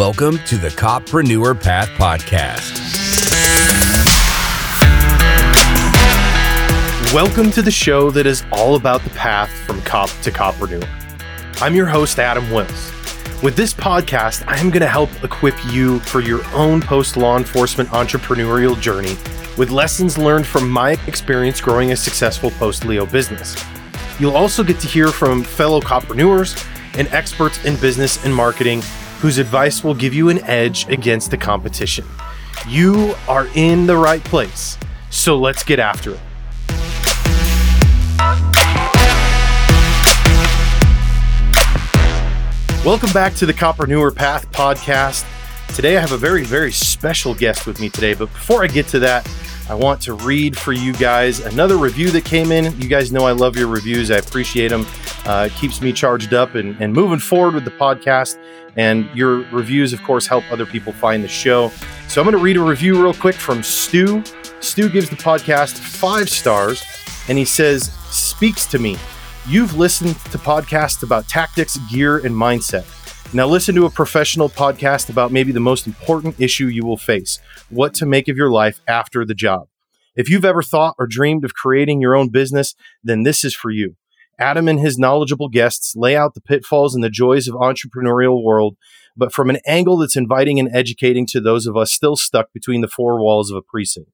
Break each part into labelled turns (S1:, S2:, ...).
S1: Welcome to the Copreneur Path Podcast.
S2: Welcome to the show that is all about the path from cop to copreneur. I'm your host, Adam Wills. With this podcast, I am going to help equip you for your own post law enforcement entrepreneurial journey with lessons learned from my experience growing a successful post Leo business. You'll also get to hear from fellow copreneurs and experts in business and marketing whose advice will give you an edge against the competition. You are in the right place, so let's get after it. Welcome back to the Copreneur Path podcast. Today I have a very, very special guest with me today, but before I get to that, I want to read for you guys another review that came in. You guys know I love your reviews. I appreciate them. Uh, it keeps me charged up and, and moving forward with the podcast. And your reviews, of course, help other people find the show. So I'm going to read a review real quick from Stu. Stu gives the podcast five stars and he says, Speaks to me. You've listened to podcasts about tactics, gear, and mindset. Now, listen to a professional podcast about maybe the most important issue you will face what to make of your life after the job. If you've ever thought or dreamed of creating your own business, then this is for you. Adam and his knowledgeable guests lay out the pitfalls and the joys of entrepreneurial world, but from an angle that's inviting and educating to those of us still stuck between the four walls of a precinct.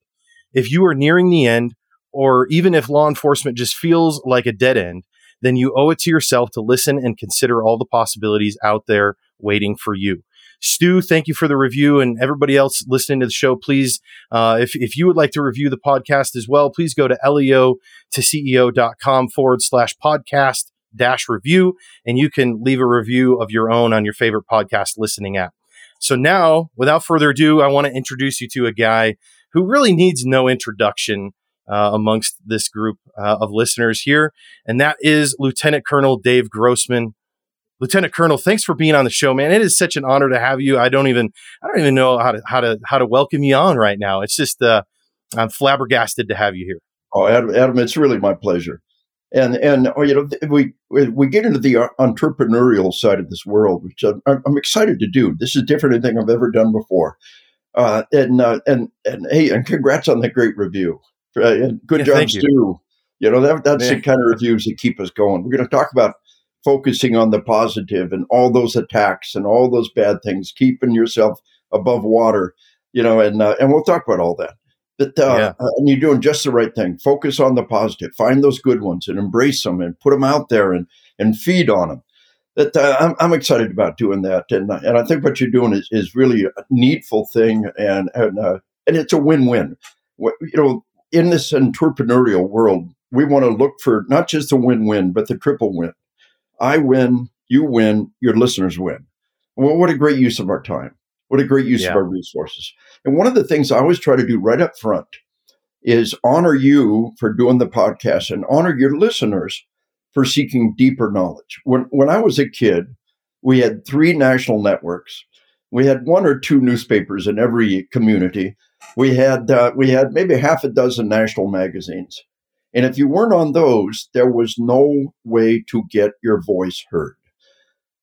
S2: If you are nearing the end, or even if law enforcement just feels like a dead end, then you owe it to yourself to listen and consider all the possibilities out there waiting for you. Stu, thank you for the review. And everybody else listening to the show, please, uh, if, if you would like to review the podcast as well, please go to leo to ceo.com forward slash podcast dash review, and you can leave a review of your own on your favorite podcast listening app. So now, without further ado, I want to introduce you to a guy who really needs no introduction uh, amongst this group uh, of listeners here, and that is Lieutenant Colonel Dave Grossman. Lieutenant Colonel, thanks for being on the show, man. It is such an honor to have you. I don't even I don't even know how to how to how to welcome you on right now. It's just uh, I'm flabbergasted to have you here.
S3: Oh, Adam, Adam, it's really my pleasure. And and oh, you know we we get into the entrepreneurial side of this world, which I'm, I'm excited to do. This is different than anything I've ever done before. Uh, and uh, and and hey, and congrats on the great review. Uh, good yeah, job, Stu. You. you know that that's the kind of reviews that keep us going. We're going to talk about focusing on the positive and all those attacks and all those bad things, keeping yourself above water. You know, and uh, and we'll talk about all that. But uh, yeah. Uh, and you're doing just the right thing. Focus on the positive. Find those good ones and embrace them and put them out there and and feed on them. That uh, I'm, I'm excited about doing that, and and I think what you're doing is, is really a needful thing, and and uh, and it's a win-win. You know, in this entrepreneurial world, we want to look for not just the win win, but the triple win. I win, you win, your listeners win. Well, what a great use of our time. What a great use yeah. of our resources. And one of the things I always try to do right up front is honor you for doing the podcast and honor your listeners for seeking deeper knowledge. When, when I was a kid, we had three national networks. We had one or two newspapers in every community we had uh, we had maybe half a dozen national magazines, and if you weren't on those, there was no way to get your voice heard.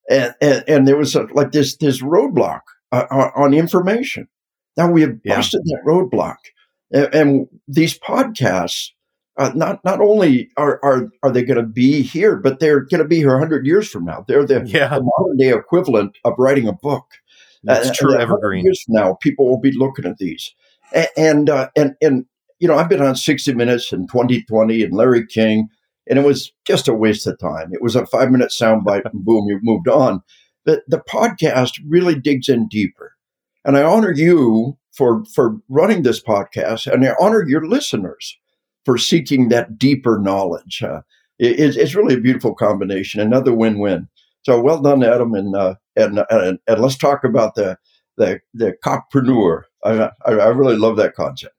S3: And and, and there was a, like this this roadblock uh, on information. Now we have busted yeah. that roadblock, and, and these podcasts. Uh, not not only are are are they going to be here, but they're going to be here hundred years from now. They're the, yeah. the modern day equivalent of writing a book.
S2: That's uh, true. Evergreen.
S3: Years from now, people will be looking at these and uh, and and you know, I've been on 60 Minutes and 2020 and Larry King, and it was just a waste of time. It was a five minute soundbite, and boom, you moved on. But the podcast really digs in deeper, and I honor you for for running this podcast, and I honor your listeners for seeking that deeper knowledge. Uh, it, it's really a beautiful combination, another win win. So well done, Adam, and uh, and, and and let's talk about the the the copreneur I, I really love that concept.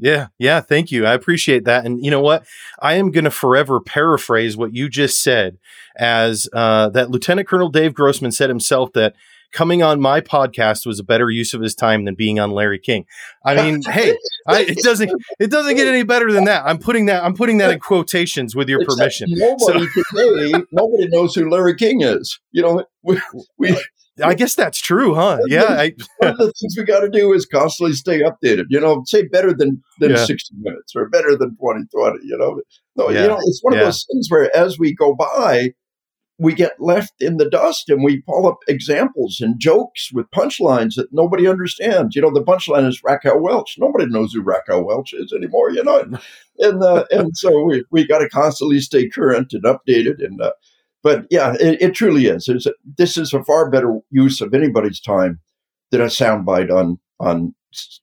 S2: Yeah, yeah, thank you. I appreciate that. And you know what? I am going to forever paraphrase what you just said as uh, that Lieutenant Colonel Dave Grossman said himself that coming on my podcast was a better use of his time than being on Larry King. I mean, hey, I, it doesn't it doesn't get any better than that. I'm putting that I'm putting that in quotations with your Except permission.
S3: Nobody so. today, nobody knows who Larry King is. You know, we, we
S2: I guess that's true, huh? Yeah. I,
S3: One of the things we got to do is constantly stay updated. You know, say better than than
S2: Yeah.
S3: 60 minutes or better than 2020. You know, no,
S2: Yeah.
S3: you know, it's one
S2: Yeah.
S3: of those things where as we go by, we get left in the dust and we pull up examples and jokes with punchlines that nobody understands. You know, the punchline is Raquel Welch. Nobody knows who Raquel Welch is anymore. You know, and uh, and so we we got to constantly stay current and updated. And uh, but yeah, it, it truly is. It's, this is a far better use of anybody's time than a soundbite on on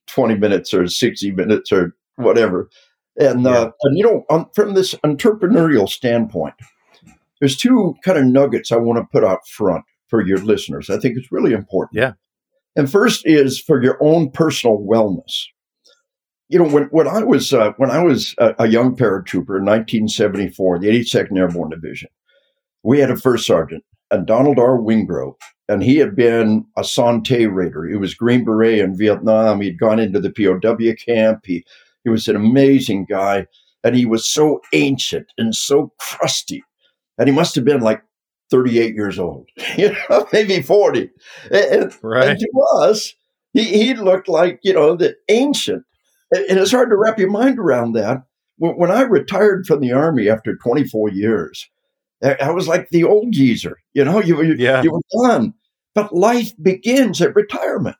S3: twenty minutes or sixty minutes or whatever. And
S2: Yeah.
S3: uh, and you know, on, from this entrepreneurial standpoint, there's two kind of nuggets I want to put out front for your listeners. I think it's really important.
S2: Yeah.
S3: And first is for your own personal wellness. You know, when, when I was uh, when I was a, a young paratrooper in 1974, the 82nd Airborne Division, we had a first sergeant, and Donald R. Wingrove, and he had been a Son Tay Raider. He was Green Beret in Vietnam. He'd gone into the POW camp. He he was an amazing guy, and he was so ancient and so crusty, and he must have been like 38 years old, you know, maybe 40. And, and
S2: right.
S3: to us, he, he looked like, you know, the ancient. And, and it's hard to wrap your mind around that. When, when I retired from the Army after 24 years, I, was like the old geezer, you know, you, you,
S2: Yeah.
S3: you were done. But life begins at retirement.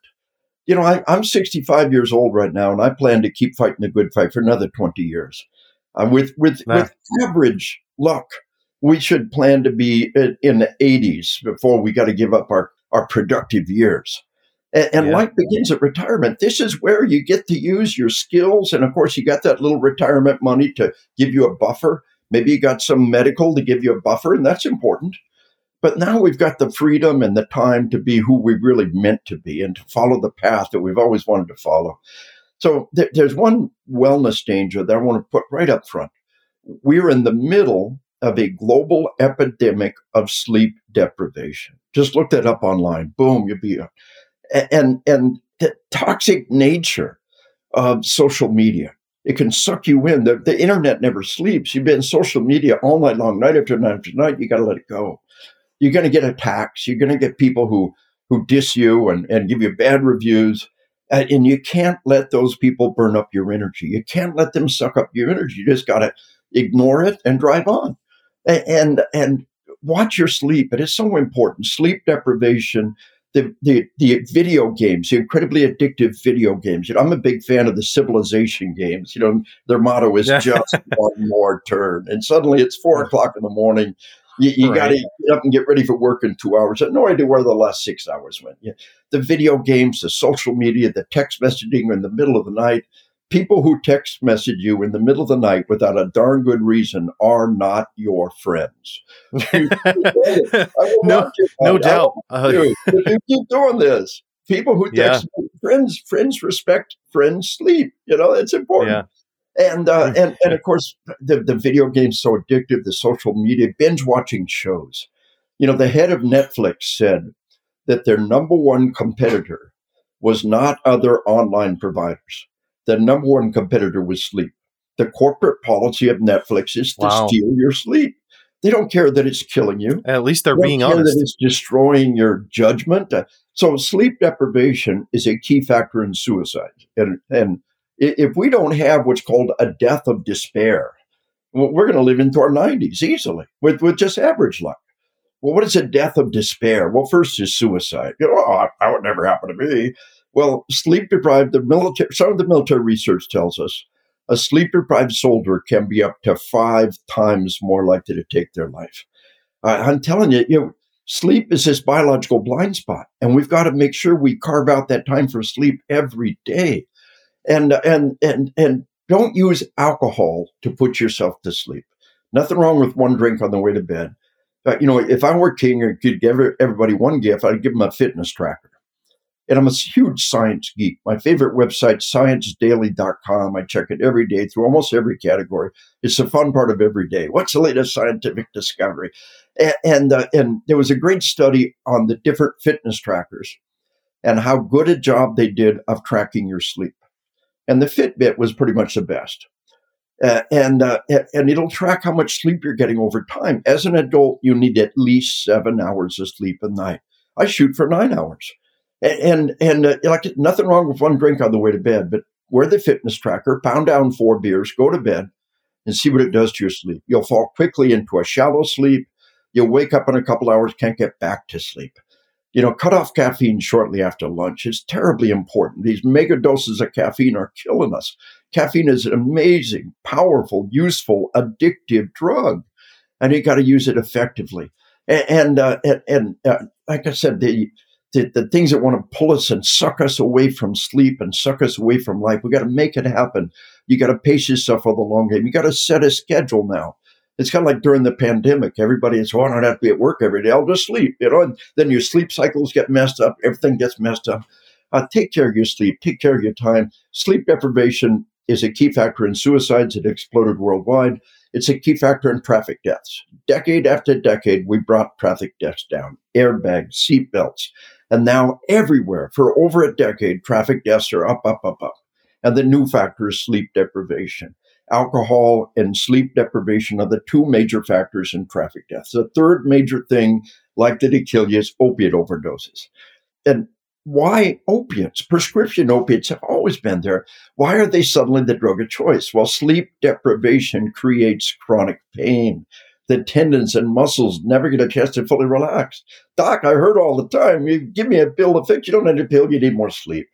S3: You know, I, I'm 65 years old right now, and I plan to keep fighting the good fight for another 20 years. Uh, with with
S2: Nah.
S3: with average luck, we should plan to be in, in the 80s before we got to give up our, our productive years. And, and
S2: Yeah.
S3: life begins at retirement. This is where you get to use your skills. And of course, you got that little retirement money to give you a buffer. Maybe you got some medical to give you a buffer, and that's important. But now we've got the freedom and the time to be who we really meant to be and to follow the path that we've always wanted to follow. So there, there's one wellness danger that I want to put right up front. We're in the middle of a global epidemic of sleep deprivation. Just look that up online. Boom, you'll be. And and the toxic nature of social media. It can suck you in. The, the internet never sleeps. You've been social media all night long, night after night after night. You got to let it go. You're going to get attacks. You're going to get people who who diss you and, and give you bad reviews. Uh, and you can't let those people burn up your energy. You can't let them suck up your energy. You just got to ignore it and drive on. A- And and watch your sleep. It is so important. Sleep deprivation, the the the video games, the incredibly addictive video games. You know, I'm a big fan of the civilization games. You know, their motto is just one more turn. And suddenly it's four o'clock in the morning. You, you
S2: Right.
S3: got to get up and get ready for work in two hours. I have no idea where the last six hours went. Yeah. The video games, the social media, the text messaging in the middle of the night. People who text message you in the middle of the night without a darn good reason are not your friends.
S2: No, no doubt. Uh,
S3: you keep doing this. People who
S2: Yeah.
S3: text friends, friends respect friends sleep. You know, it's important.
S2: yeah.
S3: And uh, and and of course, the the video game's so addictive. The social media, binge watching shows. You know, the head of Netflix said that their number one competitor was not other online providers. The number one competitor was sleep. The corporate policy of Netflix is to
S2: Wow.
S3: steal your sleep. They don't care that it's killing you.
S2: At least they're
S3: They don't
S2: being
S3: care
S2: honest.
S3: That it's destroying your judgment. Uh, So sleep deprivation is a key factor in suicide. And and if we don't have what's called a death of despair, well, we're going to live into our 90s easily with, with just average luck. Well, what is a death of despair? Well, first is suicide. You know, oh, that would never happen to me. Well, sleep deprived, the military, some of the military research tells us a sleep deprived soldier can be up to five times more likely to take their life. I'm telling you, you know, sleep is this biological blind spot, and we've got to make sure we carve out that time for sleep every day. And and and and don't use alcohol to put yourself to sleep. Nothing wrong with one drink on the way to bed. But, you know, if I were king and could give everybody one gift, I'd give them a fitness tracker. And I'm a huge science geek. My favorite website, sciencedaily.com. I check it every day through almost every category. It's the fun part of every day. What's the latest scientific discovery? And and, uh, and there was a great study on the different fitness trackers and how good a job they did of tracking your sleep. And the Fitbit was pretty much the best. Uh, and uh, and it'll track how much sleep you're getting over time. As an adult, you need at least seven hours of sleep a night. I shoot for nine hours. And, and, uh, like nothing wrong with one drink on the way to bed, but wear the fitness tracker, pound down four beers, go to bed, and see what it does to your sleep. You'll fall quickly into a shallow sleep. You'll wake up in a couple hours, can't get back to sleep. You know, cut off caffeine shortly after lunch. It's terribly important. These mega doses of caffeine are killing us. Caffeine is an amazing, powerful, useful, addictive drug, and you got to use it effectively. And and, uh, and, and uh, like I said, the the, the things that want to pull us and suck us away from sleep and suck us away from life. We got to make it happen. You got to pace yourself for the long game. You got to set a schedule now. It's kind of like during the pandemic. Everybody is, oh, I don't have to be at work every day. I'll just sleep. You know, and then your sleep cycles get messed up. Everything gets messed up. Uh, take care of your sleep. Take care of your time. Sleep deprivation is a key factor in suicides. It exploded worldwide. It's a key factor in traffic deaths. Decade after decade, we brought traffic deaths down. Airbags, seatbelts. And now everywhere for over a decade, traffic deaths are up, up, up, up. And the new factor is sleep deprivation. Alcohol and sleep deprivation are the two major factors in traffic deaths. The third major thing likely to kill you is opiate overdoses. And why opiates? Prescription opiates have always been there. Why are they suddenly the drug of choice? Well, sleep deprivation creates chronic pain the tendons and muscles never get a chance to fully relax. Doc, I heard all the time, you give me a pill to fix, you don't need a pill, you need more sleep.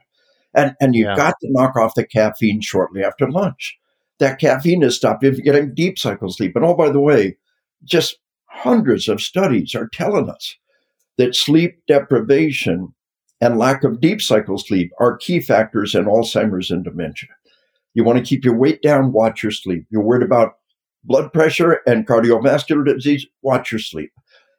S3: And, and you've yeah. got to knock off the caffeine shortly after lunch. That caffeine is stopped if you're getting deep cycle sleep. And oh, by the way, just hundreds of studies are telling us that sleep deprivation and lack of deep cycle sleep are key factors in Alzheimer's and dementia. You want to keep your weight down, watch your sleep. You're worried about blood pressure and cardiovascular disease, watch your sleep.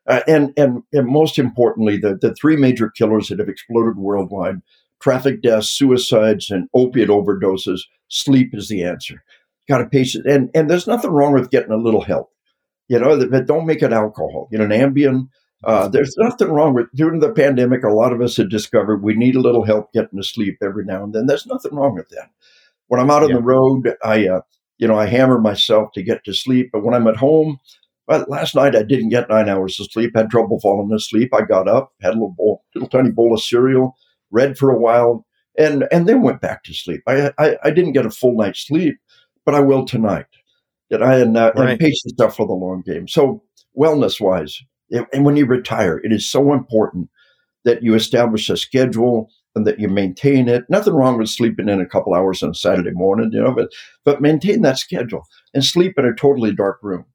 S3: Uh, and, and, and most importantly, the, the three major killers that have exploded worldwide traffic deaths, suicides, and opiate overdoses, sleep is the answer. Got to pace it. And, and there's nothing wrong with getting a little help. You know, but don't make it alcohol. You know, an Ambien, uh, there's nothing wrong with during the pandemic. A lot of us had discovered we need a little help getting to sleep every now and then. There's nothing wrong with that. When I'm out on yeah. the road, I uh, you know, I hammer myself to get to sleep. But when I'm at home, well, last night I didn't get nine hours of sleep, had trouble falling asleep. I got up, had a little bowl, little tiny bowl of cereal, read for a while, and and then went back to sleep. I I, I didn't get a full night's sleep, but I will tonight. That I and, uh, right. and for the long game. So wellness wise, and when you retire, it is so important that you establish a schedule and that you maintain it. Nothing wrong with sleeping in a couple hours on a Saturday morning, you know, but but maintain that schedule and sleep in a totally dark room.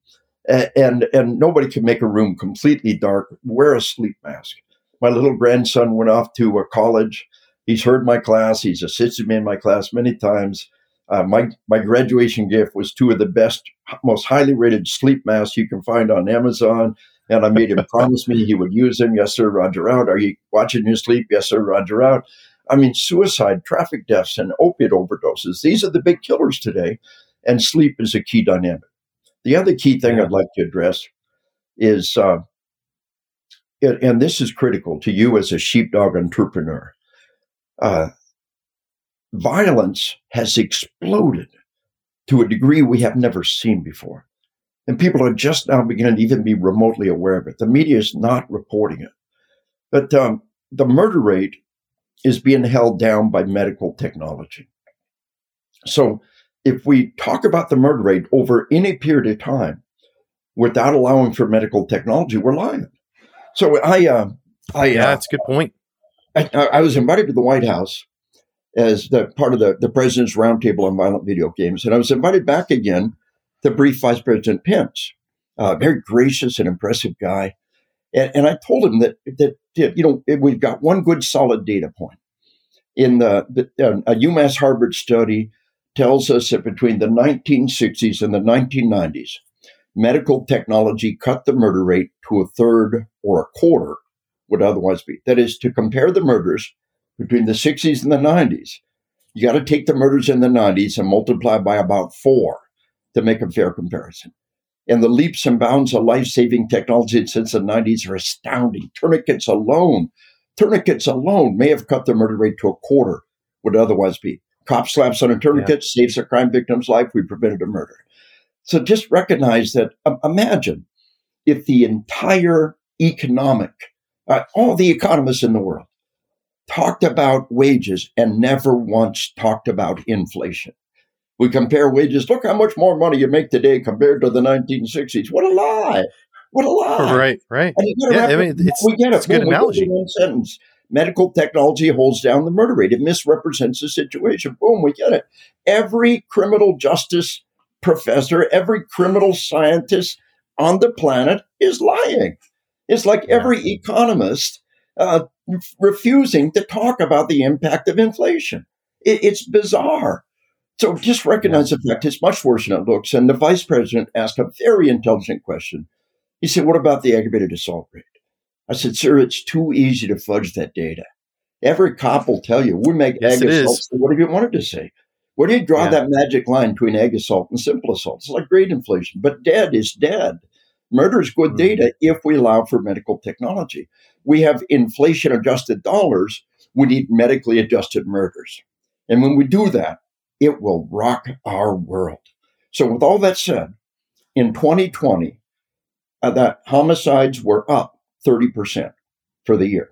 S3: And and nobody can make a room completely dark. Wear a sleep mask. My little grandson went off to a college. He's heard my class. He's assisted me in my class many times. Uh, my my graduation gift was two of the best, most highly rated sleep masks you can find on Amazon. And I made him promise me he would use them. Yes, sir, Roger out. Are you watching your sleep? Yes, sir, Roger out. I mean, suicide, traffic deaths, and opiate overdoses. These are the big killers today. And sleep is a key dynamic. The other key thing. I'd like to address is, uh, and this is critical to you as a sheepdog entrepreneur. Uh, violence has exploded to a degree we have never seen before. And people are just now beginning to even be remotely aware of it. The media is not reporting it. But um, the murder rate is being held down by medical technology. So if we talk about the murder rate over any period of time without allowing for medical technology, we're lying. So I, uh, I,
S2: yeah, uh, that's a good point.
S3: I, I, was invited to the White House as the part of the, the president's roundtable on violent video games, and I was invited back again the brief Vice President Pence, uh, very gracious and impressive guy. And, and, I told him that, that, you know, we've got one good solid data point. In the, the uh, a UMass Harvard study tells us that between the 1960s and the 1990s, medical technology cut the murder rate to a third or a quarter would otherwise be. That is, to compare the murders between the 60s and the 90s, you got to take the murders in the 90s and multiply by about four to make a fair comparison. And the leaps and bounds of life saving technology since the 90s are astounding. Tourniquets alone, tourniquets alone may have cut the murder rate to a quarter would otherwise be. Cop slaps on a tourniquet yeah. saves a crime victim's life. We prevented a murder. So just recognize that. Um, imagine if the entire economic Uh, all the economists in the world talked about wages and never once talked about inflation. We compare wages. Look how much more money you make today compared to the 1960s. What a lie! What a lie!
S2: Right, right.
S3: yeah, I mean, it's, we get it.
S2: It's a good analogy.
S3: One sentence. Medical technology holds down the murder rate. It misrepresents the situation. Boom, we get it. Every criminal justice professor, every criminal scientist on the planet is lying. It's like every economist uh, refusing to talk about the impact of inflation. It, it's bizarre. So just recognize the fact it's much worse than it looks. And the vice president asked a very intelligent question. He said, What about the aggravated assault rate? I said, Sir, it's too easy to fudge that data. Every cop will tell you we make yes, ag assaults. What have you wanted to say? Where do you draw yeah. that magic line between ag assault and simple assault? It's like grade inflation, but dead is dead. Murder is good mm-hmm. data if we allow for medical technology. We have inflation adjusted dollars. We need medically adjusted murders. And when we do that, it will rock our world. So, with all that said, in 2020, uh, that homicides were up 30% for the year.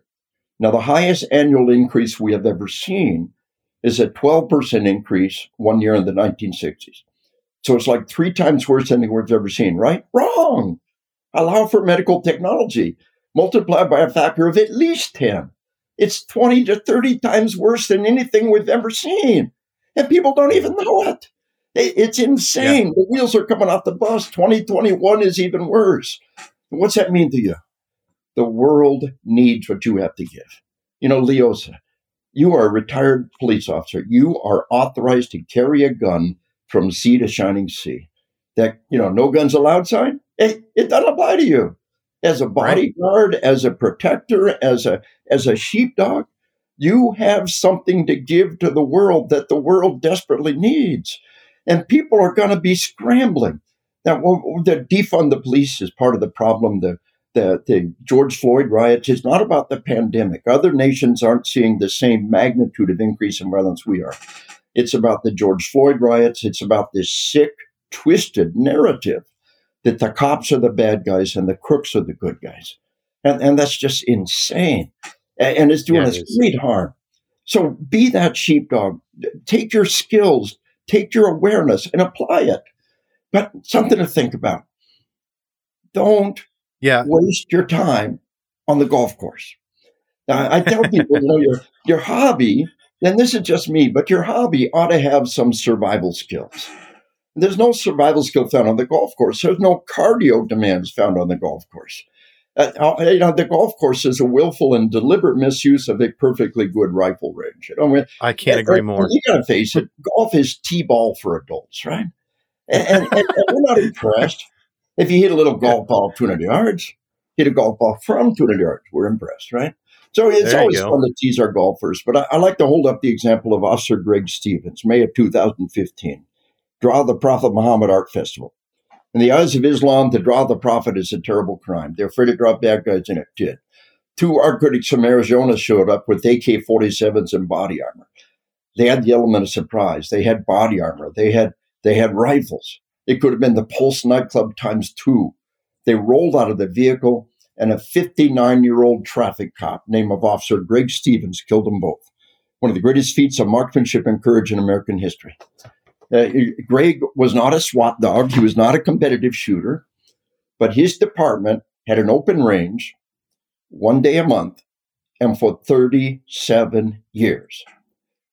S3: Now, the highest annual increase we have ever seen is a 12% increase one year in the 1960s. So it's like three times worse than we've ever seen, right? Wrong. Allow for medical technology. Multiply by a factor of at least 10. It's 20 to 30 times worse than anything we've ever seen. And people don't even know it. It's insane. Yeah. The wheels are coming off the bus. 2021 is even worse. What's that mean to you? The world needs what you have to give. You know, LEOSA, you are a retired police officer. You are authorized to carry a gun from sea to shining sea. That, you know, no guns allowed sign, it, it doesn't apply to you. As a bodyguard, right. as a protector, as a as a sheepdog, you have something to give to the world that the world desperately needs. And people are going to be scrambling. Now, the defund the police is part of the problem. The the, the George Floyd riots is not about the pandemic. Other nations aren't seeing the same magnitude of increase in violence we are. It's about the George Floyd riots. It's about this sick, twisted narrative that the cops are the bad guys and the crooks are the good guys. And, and that's just insane. And, it's doing yeah, us great harm. So be that sheepdog. Take your skills, take your awareness and apply it. But something to think about. Don't
S2: yeah.
S3: waste your time on the golf course. Now, I tell people, you know, your your hobby, and this is just me, but your hobby ought to have some survival skills. There's no survival skill found on the golf course. There's no cardio demands found on the golf course. Uh, uh you know, the golf course is a willful and deliberate misuse of a perfectly good rifle range. You know, I, mean,
S2: I can't agree more.
S3: You got to face it. Golf is t-ball for adults, right? And, and, and, and we're not impressed. If you hit a little golf ball 200 yards, hit a golf ball from 200 yards, we're impressed, right? So it's always fun to tease our golfers. But I, I, like to hold up the example of Officer Greg Stevens, May of 2015. Draw the Prophet Muhammad Art Festival. In the eyes of Islam, to draw the Prophet is a terrible crime. They're afraid to draw bad guys, and it did. Two art critics from Arizona showed up with AK 47s and body armor. They had the element of surprise. They had body armor. They had they had rifles. It could have been the Pulse nightclub times two. They rolled out of the vehicle, and a 59 year old traffic cop named of Officer Greg Stevens killed them both. One of the greatest feats of marksmanship and courage in American history. Uh, Greg was not a SWAT dog, he was not a competitive shooter, but his department had an open range one day a month, and for 37 years,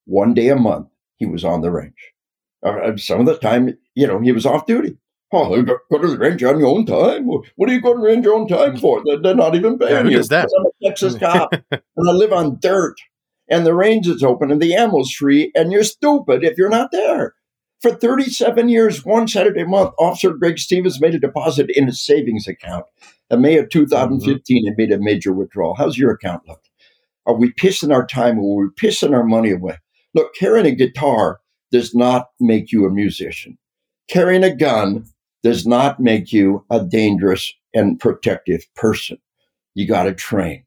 S3: one day a month, he was on the range. Uh, some of the time, you know, he was off duty. Oh, go, go to the range on your own time. What are you going to range your own time for? They're, they're not even paying yeah, you.
S2: That?
S3: I'm a Texas cop, and I live on dirt, and the range is open, and the ammo's free, and you're stupid if you're not there. For 37 years, one Saturday month, Officer Greg Stevens made a deposit in his savings account. In May of 2015, mm-hmm. he made a major withdrawal. How's your account look? Are we pissing our time away? Are we pissing our money away? Look, carrying a guitar does not make you a musician. Carrying a gun does not make you a dangerous and protective person. You got to train.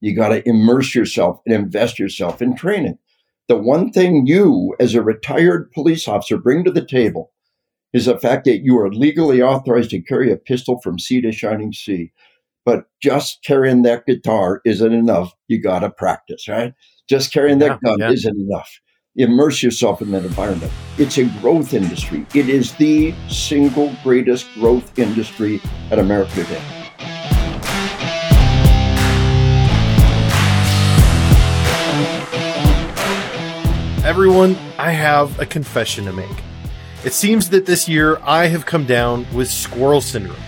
S3: You got to immerse yourself and invest yourself in training. The one thing you, as a retired police officer, bring to the table is the fact that you are legally authorized to carry a pistol from sea to shining sea. but just carrying that guitar isn't enough. You got to practice, right? Just carrying that
S2: Yeah,
S3: gun
S2: yeah.
S3: isn't enough. Immerse yourself in that environment. It's a growth industry. It is the single greatest growth industry in America today.
S2: Everyone, I have a confession to make. It seems that this year I have come down with squirrel syndrome.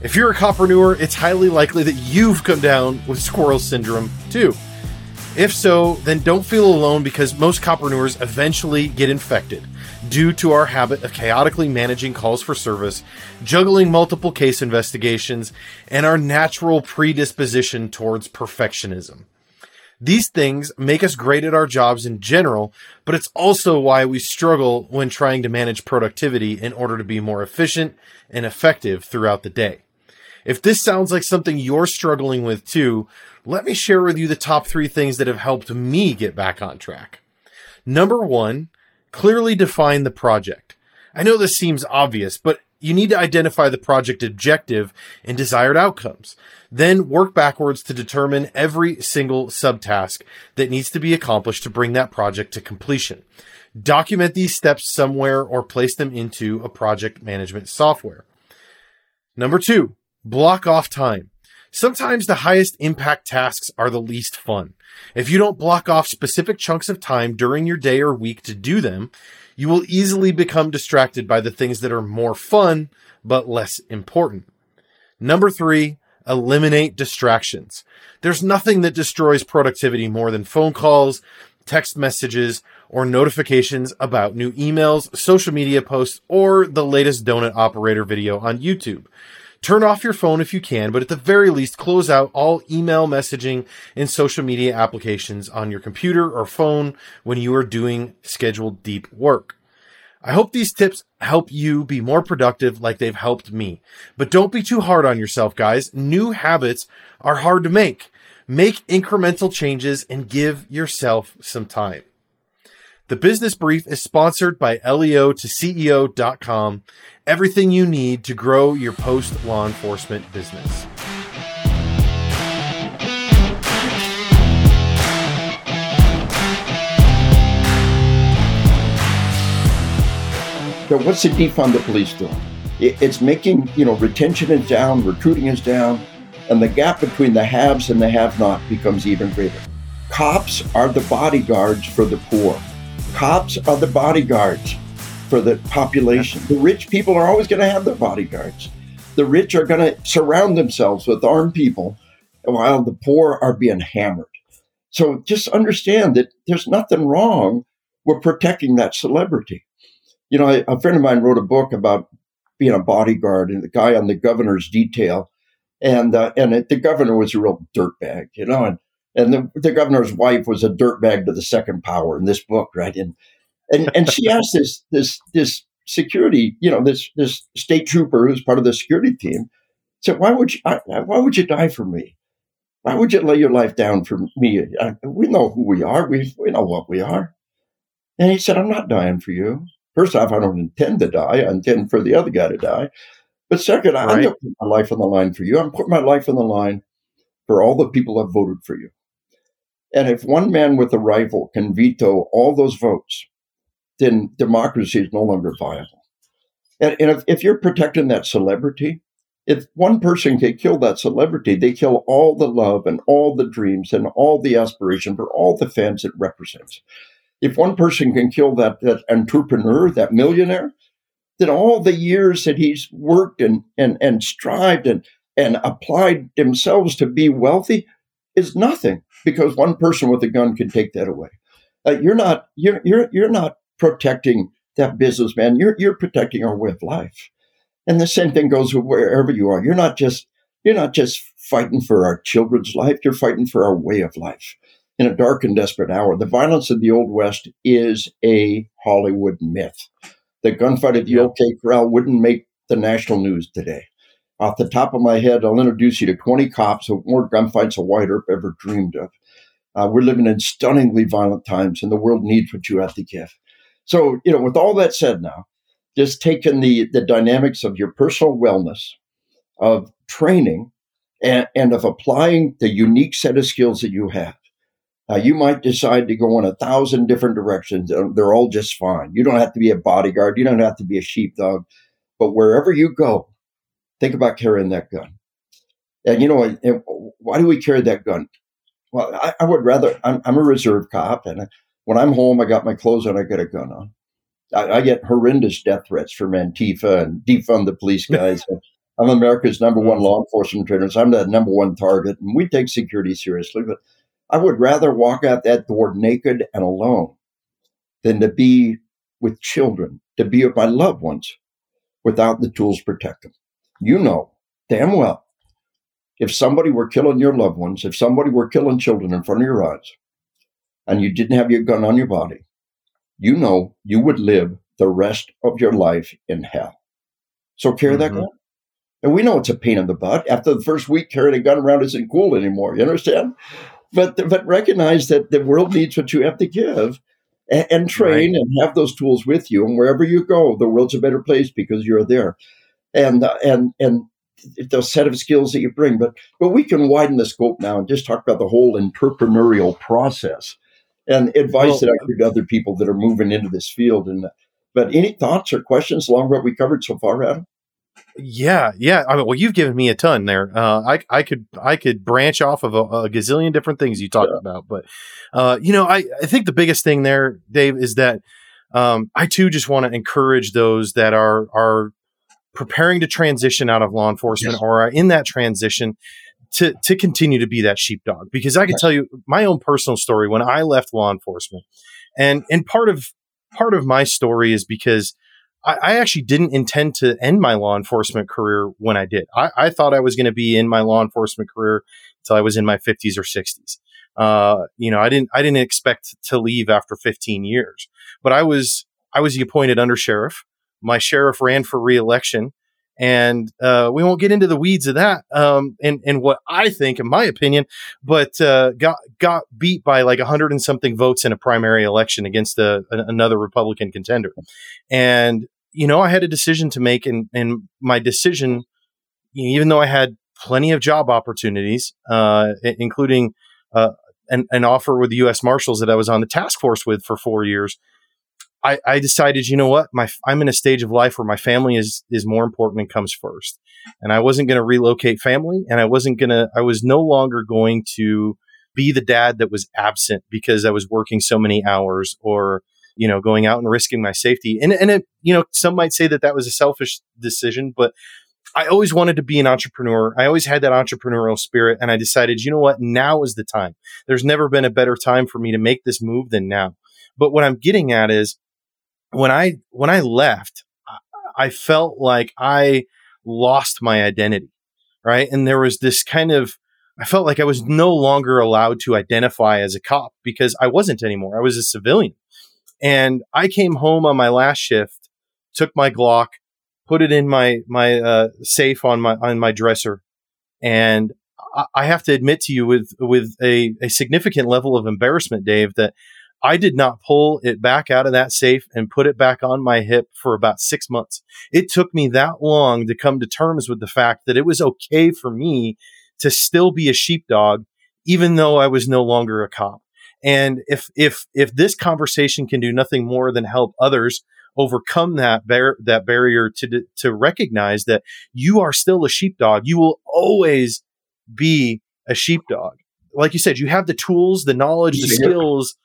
S2: If you're a copreneur, it's highly likely that you've come down with squirrel syndrome too. If so, then don't feel alone because most copreneurs eventually get infected due to our habit of chaotically managing calls for service, juggling multiple case investigations, and our natural predisposition towards perfectionism. These things make us great at our jobs in general, but it's also why we struggle when trying to manage productivity in order to be more efficient and effective throughout the day. If this sounds like something you're struggling with too, let me share with you the top three things that have helped me get back on track. Number one, clearly define the project. I know this seems obvious, but you need to identify the project objective and desired outcomes. Then work backwards to determine every single subtask that needs to be accomplished to bring that project to completion. Document these steps somewhere or place them into a project management software. Number two, block off time. Sometimes the highest impact tasks are the least fun. If you don't block off specific chunks of time during your day or week to do them, you will easily become distracted by the things that are more fun but less important. Number three, eliminate distractions. There's nothing that destroys productivity more than phone calls, text messages, or notifications about new emails, social media posts, or the latest donut operator video on YouTube. Turn off your phone if you can, but at the very least, close out all email messaging and social media applications on your computer or phone when you are doing scheduled deep work. I hope these tips help you be more productive like they've helped me. But don't be too hard on yourself, guys. New habits are hard to make. Make incremental changes and give yourself some time. The business brief is sponsored by leo to CEO.com. Everything you need to grow your post law enforcement business.
S3: So what's the defund the police doing? It's making, you know, retention is down, recruiting is down, and the gap between the haves and the have-not becomes even greater. Cops are the bodyguards for the poor. Cops are the bodyguards for the population. The rich people are always going to have their bodyguards. The rich are going to surround themselves with armed people while the poor are being hammered. So just understand that there's nothing wrong with protecting that celebrity you know, a friend of mine wrote a book about being a bodyguard and the guy on the governor's detail, and uh, and it, the governor was a real dirtbag, you know, and and the, the governor's wife was a dirtbag to the second power in this book, right? And and and she asked this this this security, you know, this this state trooper who's part of the security team, said, "Why would you why would you die for me? Why would you lay your life down for me? I, we know who we are. We we know what we are." And he said, "I'm not dying for you." First off, I don't intend to die. I intend for the other guy to die. But second, I'm
S2: Right.
S3: going to put my life on the line for you. I'm putting my life on the line for all the people that voted for you. And if one man with a rifle can veto all those votes, then democracy is no longer viable. And, and if, if you're protecting that celebrity, if one person can kill that celebrity, they kill all the love and all the dreams and all the aspiration for all the fans it represents if one person can kill that, that entrepreneur, that millionaire, then all the years that he's worked and, and, and strived and, and applied themselves to be wealthy is nothing because one person with a gun can take that away. Uh, you're not you're, you're you're not protecting that businessman. You're you're protecting our way of life. And the same thing goes with wherever you are. You're not just you're not just fighting for our children's life. You're fighting for our way of life in a dark and desperate hour. The violence of the Old West is a Hollywood myth. The gunfight at the
S2: Yeah.
S3: OK Corral wouldn't make the national news today. Off the top of my head, I'll introduce you to 20 cops with more gunfights than Wyatt Earp ever dreamed of. Uh, we're living in stunningly violent times, and the world needs what you have to give. So, you know, with all that said now, just taking the, the dynamics of your personal wellness, of training, and, and of applying the unique set of skills that you have. Now, you might decide to go in a thousand different directions. And they're all just fine. You don't have to be a bodyguard. You don't have to be a sheepdog. But wherever you go, think about carrying that gun. And you know, why do we carry that gun? Well, I, I would rather, I'm, I'm, a reserve cop, and when I'm home, I got my clothes on, I got a gun on. I, I get horrendous death threats from Antifa and defund the police guys. I'm America's number one law enforcement trainer, so I'm the number one target, and we take security seriously. But I would rather walk out that door naked and alone than to be with children, to be with my loved ones without the tools to protect them. You know damn well if somebody were killing your loved ones, if somebody were killing children in front of your eyes, and you didn't have your gun on your body, you know you would live the rest of your life in hell. So carry mm-hmm. that gun. And we know it's a pain in the butt. After the first week, carrying a gun around isn't cool anymore. You understand? But but recognize that the world needs what you have to give, and, and train right. and have those tools with you. And wherever you go, the world's a better place because you're there. And uh, and and the set of skills that you bring. But but we can widen the scope now and just talk about the whole entrepreneurial process and advice well, that I give to other people that are moving into this field. And but any thoughts or questions along what we covered so far, Adam?
S2: Yeah, yeah. I mean, well, you've given me a ton there. Uh, I I could I could branch off of a, a gazillion different things you talked yeah. about, but uh, you know, I I think the biggest thing there, Dave, is that um, I too just want to encourage those that are are preparing to transition out of law enforcement yes. or are in that transition to to continue to be that sheepdog because I can tell you my own personal story when I left law enforcement and and part of part of my story is because I, I actually didn't intend to end my law enforcement career when I did. I, I thought I was going to be in my law enforcement career until I was in my 50s or 60s. Uh, you know, I didn't I didn't expect to leave after 15 years, but I was I was the appointed under sheriff. My sheriff ran for reelection and uh, we won't get into the weeds of that um, and and what I think, in my opinion, but uh, got got beat by like a hundred and something votes in a primary election against a, a, another Republican contender, and you know I had a decision to make, and and my decision, even though I had plenty of job opportunities, uh, including uh, an, an offer with the U.S. Marshals that I was on the task force with for four years. I, I decided, you know what, my I'm in a stage of life where my family is is more important and comes first, and I wasn't going to relocate family, and I wasn't to, I was no longer going to be the dad that was absent because I was working so many hours or you know going out and risking my safety, and and it, you know some might say that that was a selfish decision, but I always wanted to be an entrepreneur. I always had that entrepreneurial spirit. And I decided, you know what? Now is the time. There's never been a better time for me to make this move than now. But what I'm getting at is when I when I left, I felt like I lost my identity, right? And there was this kind of I felt like I was no longer allowed to identify as a cop because I wasn't anymore. I was a civilian. And I came home on my last shift, took my Glock, put it in my my uh, safe on my on my dresser, and I, I have to admit to you with with a, a significant level of embarrassment, Dave, that I did not pull it back out of that safe and put it back on my hip for about six months. It took me that long to come to terms with the fact that it was okay for me to still be a sheepdog, even though I was no longer a cop. And if if if this conversation can do nothing more than help others overcome that bar- that barrier to to recognize that you are still a sheepdog, you will always be a sheepdog. Like you said, you have the tools, the knowledge, the skills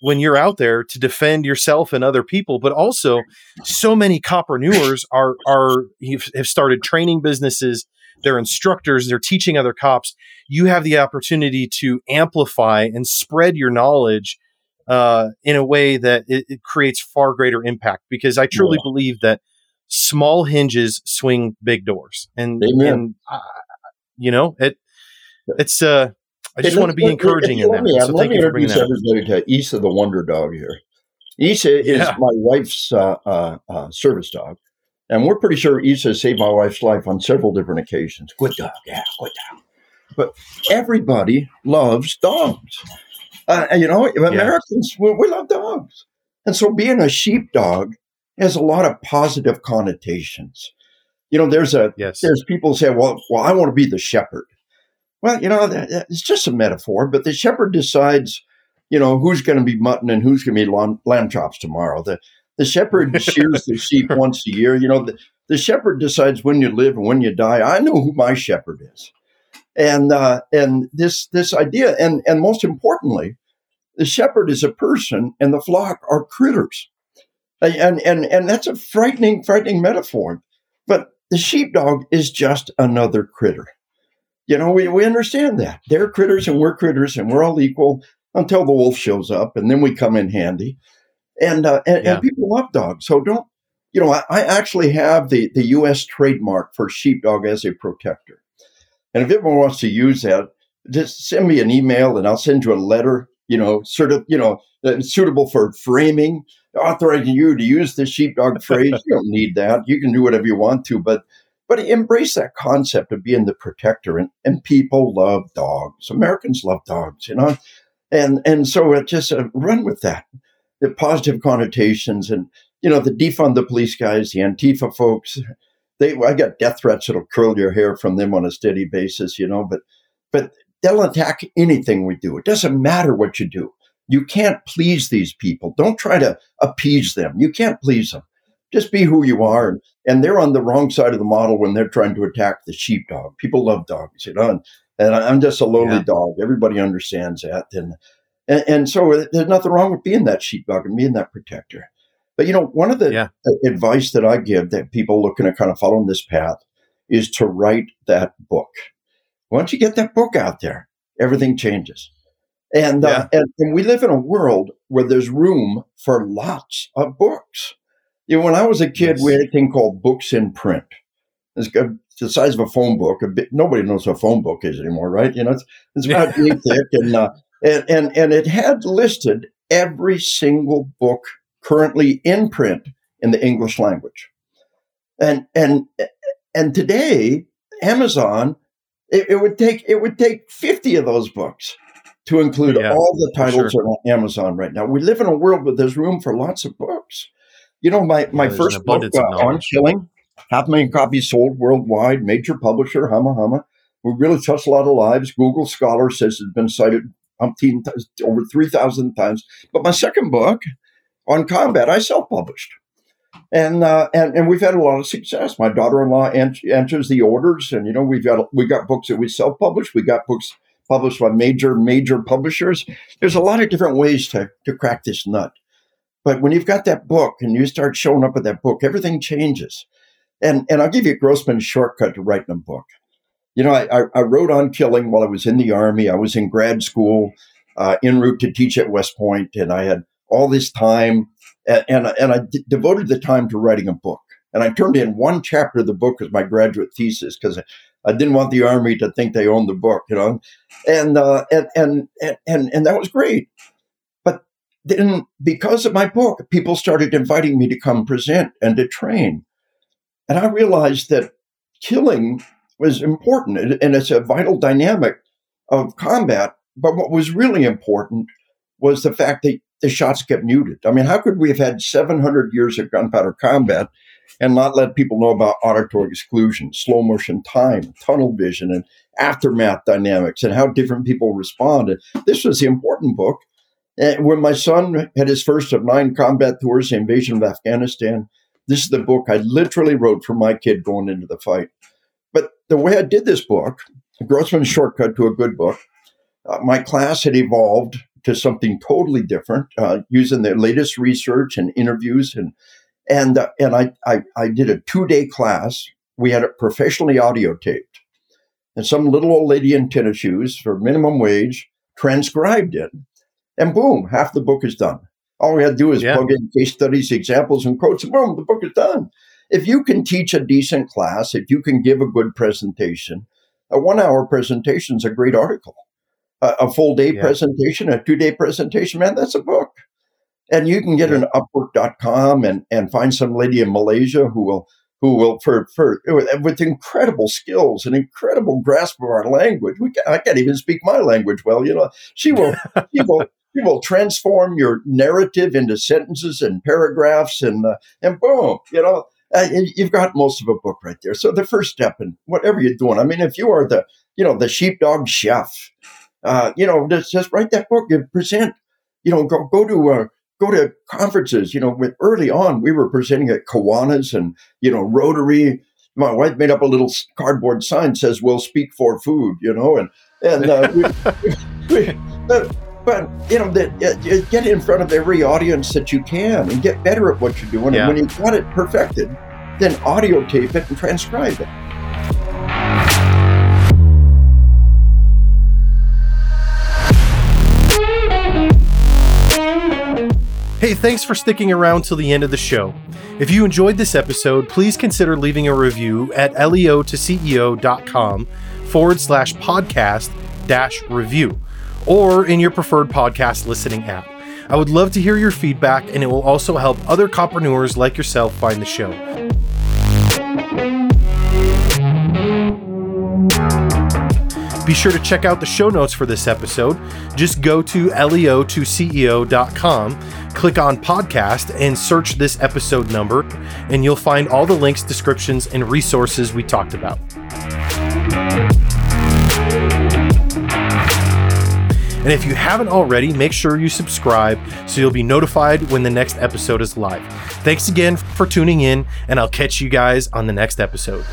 S2: when you're out there to defend yourself and other people, but also so many copreneurs are are have started training businesses. They're instructors. They're teaching other cops. You have the opportunity to amplify and spread your knowledge uh, in a way that it, it, creates far greater impact. Because I truly yeah. believe that small hinges swing big doors, and Amen. and uh, you know it. It's uh I just want to be encouraging in that. So
S3: let me introduce everybody to Isa the Wonder Dog here. Isa is yeah. my wife's uh, uh, uh, service dog. And we're pretty sure Isa saved my wife's life on several different occasions. Good dog, yeah, good dog. But everybody loves dogs. Uh, you know, Americans, we, we love dogs. And so being a sheepdog has a lot of positive connotations. You know, there's a yes. there's people say, well, well, I want to be the shepherd. Well, you know, it's just a metaphor, but the shepherd decides, you know, who's going to be mutton and who's going to be lamb, lamb chops tomorrow. The, the shepherd shears the sheep once a year. You know, the, the shepherd decides when you live and when you die. I know who my shepherd is. And, uh, and this, this idea, and, and most importantly, the shepherd is a person and the flock are critters. And, and, and that's a frightening, frightening metaphor. But the sheepdog is just another critter. You know, we, we understand that. They're critters and we're critters and we're all equal until the wolf shows up and then we come in handy. And, uh, and, yeah. and, people love dogs. So don't, you know, I, I, actually have the, the U.S. trademark for sheepdog as a protector. And if anyone wants to use that, just send me an email and I'll send you a letter, you know, sort of, you know, suitable for framing, authorizing you to use the sheepdog phrase. you don't need that. You can do whatever you want to, but but embrace that concept of being the protector. And, and people love dogs. Americans love dogs, you know? And, and so it just uh, run with that, the positive connotations and, you know, the defund the police guys, the Antifa folks, they, I got death threats that'll curl your hair from them on a steady basis, you know, but, but they'll attack anything we do. It doesn't matter what you do. You can't please these people. Don't try to appease them. You can't please them just be who you are. And they're on the wrong side of the model when they're trying to attack the sheepdog. People love dogs, you know, and, and I'm just a lowly yeah. dog. Everybody understands that. And, and, and, so there's nothing wrong with being that sheepdog and being that protector. But, you know, one of the yeah. advice that I give that people looking to kind of following this path is to write that book. Once you get that book out there, everything changes. And, uh, yeah. uh, and, and we live in a world where there's room for lots of books. You know, when I was a kid, yes. we had a thing called books in print. It's the size of a phone book. A bit, nobody knows what a phone book is anymore, right? You know, it's, it's about thick, and, uh, and and and it had listed every single book currently in print in the English language. And and and today, Amazon, it, it would take it would take fifty of those books to include yeah, all the titles sure. on Amazon right now. We live in a world where there's room for lots of books. You know, my, my first book uh, on killing, half a million copies sold worldwide, major publisher, Hama Hama. We really touched a lot of lives. Google Scholar says it's been cited umpteen, over 3,000 times. But my second book on combat, I self published. And, uh, and and we've had a lot of success. My daughter-in-law enters the orders, and you know we've got we got books that we self-publish. We got books published by major major publishers. There's a lot of different ways to to crack this nut. But when you've got that book and you start showing up with that book, everything changes. And, and I'll give you a Grossman shortcut to writing a book. You know, I, I wrote on killing while I was in the Army. I was in grad school, uh, en route to teach at West Point, and I had all this time, and, and, and I d- devoted the time to writing a book. And I turned in one chapter of the book as my graduate thesis because I didn't want the Army to think they owned the book, you know, and uh, and, and and and that was great then because of my book, people started inviting me to come present and to train. And I realized that killing was important and it's a vital dynamic of combat. But what was really important was the fact that the shots kept muted. I mean, how could we have had 700 years of gunpowder combat and not let people know about auditory exclusion, slow motion time, tunnel vision, and aftermath dynamics and how different people responded? This was the important book. When my son had his first of nine combat tours, the invasion of Afghanistan, this is the book I literally wrote for my kid going into the fight. But the way I did this book, Grossman's shortcut to a good book, uh, my class had evolved to something totally different, uh, using the latest research and interviews, and and uh, and I, I I did a two day class. We had it professionally audio taped, and some little old lady in tennis shoes for minimum wage transcribed it and boom, half the book is done. All we had to do is yeah. plug in case studies, examples, and quotes, and boom, the book is done. If you can teach a decent class, if you can give a good presentation, a one hour presentation is a great article. A, a full day yeah. presentation, a two day presentation, man, that's a book. And you can get yeah. an upwork.com and, and find some lady in Malaysia who will who will for for with incredible skills and incredible grasp of our language. We can, I can't even speak my language well. You know, she will she will you will transform your narrative into sentences and paragraphs, and uh, and boom, you know. uh, you've got most of a book right there. So the first step in whatever you're doing, I mean, if you are the, you know, the sheepdog chef, uh, you know, just, just write that book and present, you know, go, go to, uh, go to conferences, you know, with early on, we were presenting at Kiwanis and, you know, Rotary. My wife made up a little cardboard sign says, we'll speak for food, you know, and, and, uh, we, we, we, but you know that uh, get in front of every audience that you can and get better at what you're doing yeah. and when you've got it perfected then audio tape it and transcribe it
S2: Hey, thanks for sticking around till the end of the show. If you enjoyed this episode, please consider leaving a review at leo2ceo.com forward slash podcast dash review or in your preferred podcast listening app. I would love to hear your feedback, and it will also help other copreneurs like yourself find the show. Be sure to check out the show notes for this episode. Just go to leo2ceo.com, click on podcast, and search this episode number, and you'll find all the links, descriptions, and resources we talked about. And if you haven't already, make sure you subscribe so you'll be notified when the next episode is live. Thanks again for tuning in, and I'll catch you guys on the next episode.